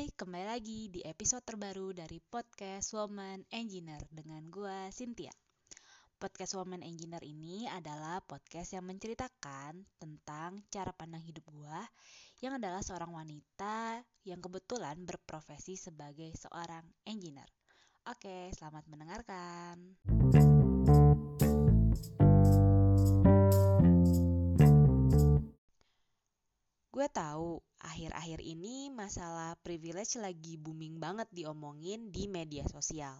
Hai, kembali lagi di episode terbaru dari podcast Woman Engineer dengan gua Cynthia. Podcast Woman Engineer ini adalah podcast yang menceritakan tentang cara pandang hidup gua yang adalah seorang wanita yang kebetulan berprofesi sebagai seorang engineer. Oke, selamat mendengarkan. Gue tahu akhir-akhir ini masalah privilege lagi booming banget diomongin di media sosial.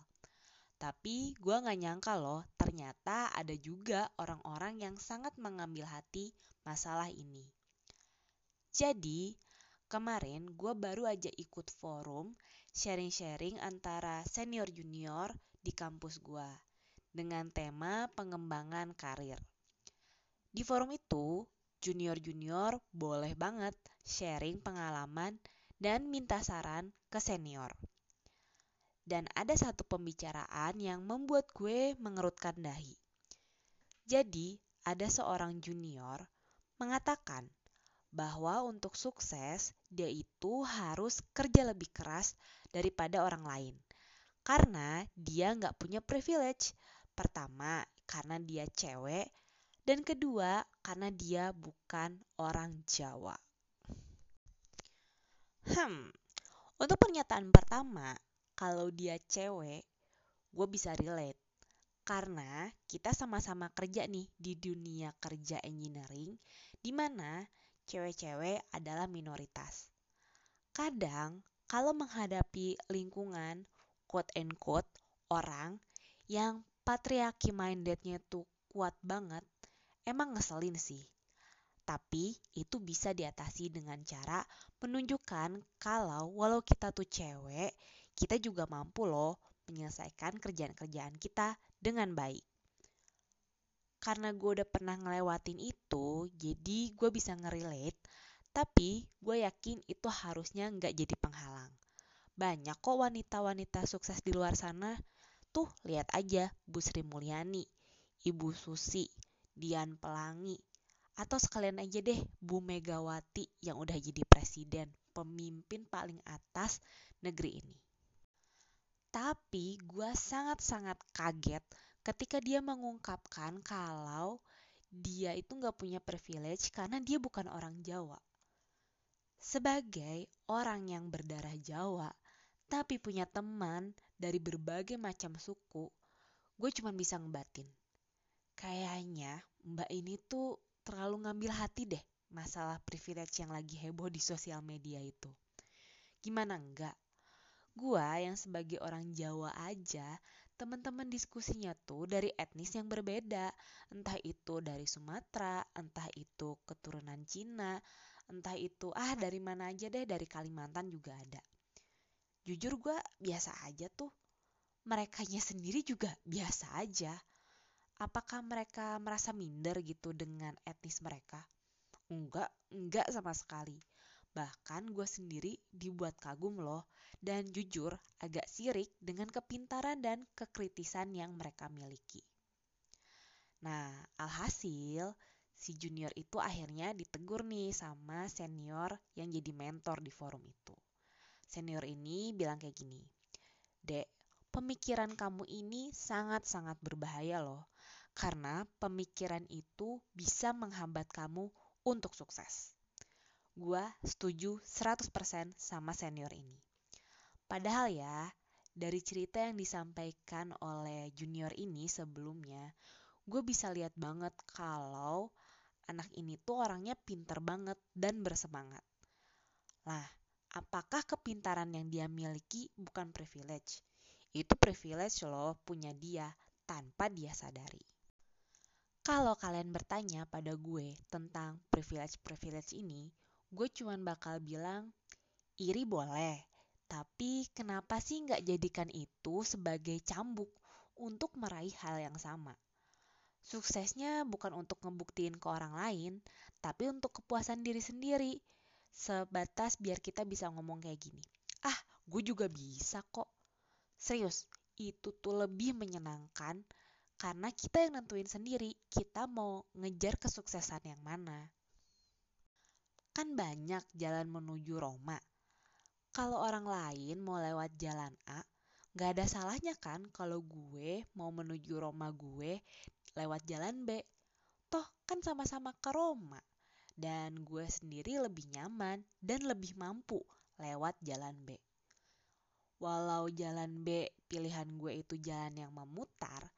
Tapi gue gak nyangka loh, ternyata ada juga orang-orang yang sangat mengambil hati masalah ini. Jadi, kemarin gue baru aja ikut forum sharing-sharing antara senior junior di kampus gue dengan tema pengembangan karir. Di forum itu, junior-junior boleh banget sharing pengalaman dan minta saran ke senior. Dan ada satu pembicaraan yang membuat gue mengerutkan dahi. Jadi, ada seorang junior mengatakan bahwa untuk sukses dia itu harus kerja lebih keras daripada orang lain. Karena dia nggak punya privilege. Pertama, karena dia cewek. Dan kedua, karena dia bukan orang Jawa. Hmm, untuk pernyataan pertama, kalau dia cewek, gue bisa relate. Karena kita sama-sama kerja nih di dunia kerja engineering, di mana cewek-cewek adalah minoritas. Kadang, kalau menghadapi lingkungan, quote and quote, orang yang patriarki mindednya tuh kuat banget, emang ngeselin sih. Tapi itu bisa diatasi dengan cara menunjukkan kalau walau kita tuh cewek, kita juga mampu loh menyelesaikan kerjaan-kerjaan kita dengan baik. Karena gue udah pernah ngelewatin itu, jadi gue bisa ngerelate, tapi gue yakin itu harusnya nggak jadi penghalang. Banyak kok wanita-wanita sukses di luar sana. Tuh, lihat aja Bu Sri Mulyani, Ibu Susi, Dian Pelangi, atau sekalian aja deh Bu Megawati yang udah jadi presiden, pemimpin paling atas negeri ini. Tapi gue sangat-sangat kaget ketika dia mengungkapkan kalau dia itu gak punya privilege karena dia bukan orang Jawa. Sebagai orang yang berdarah Jawa, tapi punya teman dari berbagai macam suku, gue cuma bisa ngebatin. Mbak ini tuh terlalu ngambil hati deh masalah privilege yang lagi heboh di sosial media itu. Gimana enggak? Gua yang sebagai orang Jawa aja, teman-teman diskusinya tuh dari etnis yang berbeda. Entah itu dari Sumatera, entah itu keturunan Cina, entah itu ah dari mana aja deh, dari Kalimantan juga ada. Jujur gua biasa aja tuh. Merekanya sendiri juga biasa aja apakah mereka merasa minder gitu dengan etnis mereka? Enggak, enggak sama sekali. Bahkan gue sendiri dibuat kagum loh dan jujur agak sirik dengan kepintaran dan kekritisan yang mereka miliki. Nah, alhasil si junior itu akhirnya ditegur nih sama senior yang jadi mentor di forum itu. Senior ini bilang kayak gini, Dek, pemikiran kamu ini sangat-sangat berbahaya loh karena pemikiran itu bisa menghambat kamu untuk sukses. Gua setuju 100% sama senior ini. Padahal ya, dari cerita yang disampaikan oleh junior ini sebelumnya, gue bisa lihat banget kalau anak ini tuh orangnya pinter banget dan bersemangat. Lah, apakah kepintaran yang dia miliki bukan privilege? Itu privilege loh punya dia tanpa dia sadari. Kalau kalian bertanya pada gue tentang privilege-privilege ini, gue cuma bakal bilang, iri boleh, tapi kenapa sih nggak jadikan itu sebagai cambuk untuk meraih hal yang sama? Suksesnya bukan untuk ngebuktiin ke orang lain, tapi untuk kepuasan diri sendiri. Sebatas biar kita bisa ngomong kayak gini. Ah, gue juga bisa kok. Serius, itu tuh lebih menyenangkan karena kita yang nentuin sendiri kita mau ngejar kesuksesan yang mana. Kan banyak jalan menuju Roma. Kalau orang lain mau lewat jalan A, gak ada salahnya kan kalau gue mau menuju Roma gue lewat jalan B. Toh kan sama-sama ke Roma. Dan gue sendiri lebih nyaman dan lebih mampu lewat jalan B. Walau jalan B pilihan gue itu jalan yang memutar,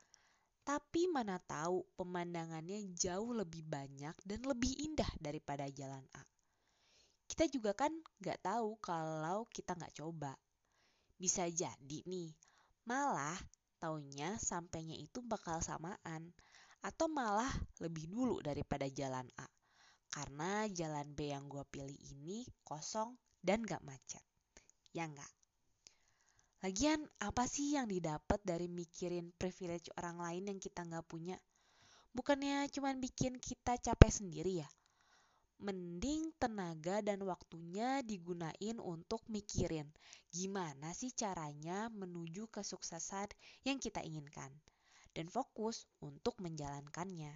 tapi mana tahu pemandangannya jauh lebih banyak dan lebih indah daripada jalan A kita juga kan nggak tahu kalau kita nggak coba. Bisa jadi nih, malah taunya sampainya itu bakal samaan atau malah lebih dulu daripada jalan A. Karena jalan B yang gue pilih ini kosong dan gak macet. Ya nggak? Lagian apa sih yang didapat dari mikirin privilege orang lain yang kita nggak punya? Bukannya cuma bikin kita capek sendiri ya? mending tenaga dan waktunya digunain untuk mikirin gimana sih caranya menuju kesuksesan yang kita inginkan dan fokus untuk menjalankannya.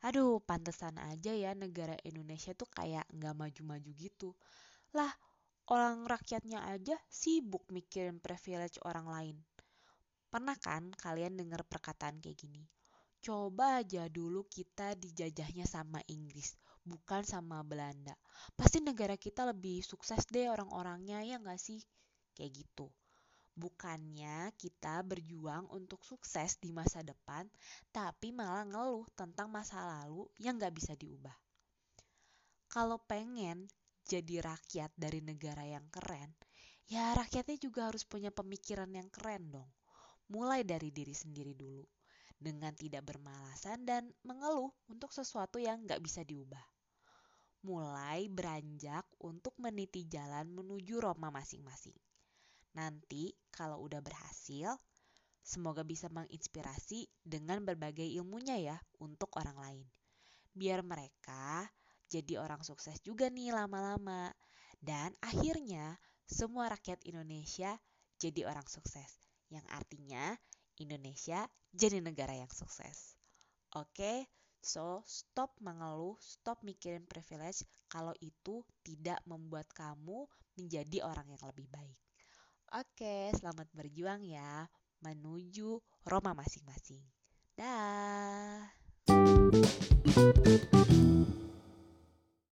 Aduh, pantesan aja ya negara Indonesia tuh kayak nggak maju-maju gitu. Lah, orang rakyatnya aja sibuk mikirin privilege orang lain. Pernah kan kalian dengar perkataan kayak gini? Coba aja dulu kita dijajahnya sama Inggris bukan sama Belanda. Pasti negara kita lebih sukses deh orang-orangnya ya nggak sih? Kayak gitu. Bukannya kita berjuang untuk sukses di masa depan, tapi malah ngeluh tentang masa lalu yang nggak bisa diubah. Kalau pengen jadi rakyat dari negara yang keren, ya rakyatnya juga harus punya pemikiran yang keren dong. Mulai dari diri sendiri dulu dengan tidak bermalasan dan mengeluh untuk sesuatu yang nggak bisa diubah mulai beranjak untuk meniti jalan menuju Roma masing-masing. Nanti kalau udah berhasil, semoga bisa menginspirasi dengan berbagai ilmunya ya untuk orang lain. Biar mereka jadi orang sukses juga nih lama-lama. Dan akhirnya semua rakyat Indonesia jadi orang sukses. Yang artinya Indonesia jadi negara yang sukses. Oke, So, stop mengeluh, stop mikirin privilege kalau itu tidak membuat kamu menjadi orang yang lebih baik. Oke, selamat berjuang ya menuju Roma masing-masing. Dah.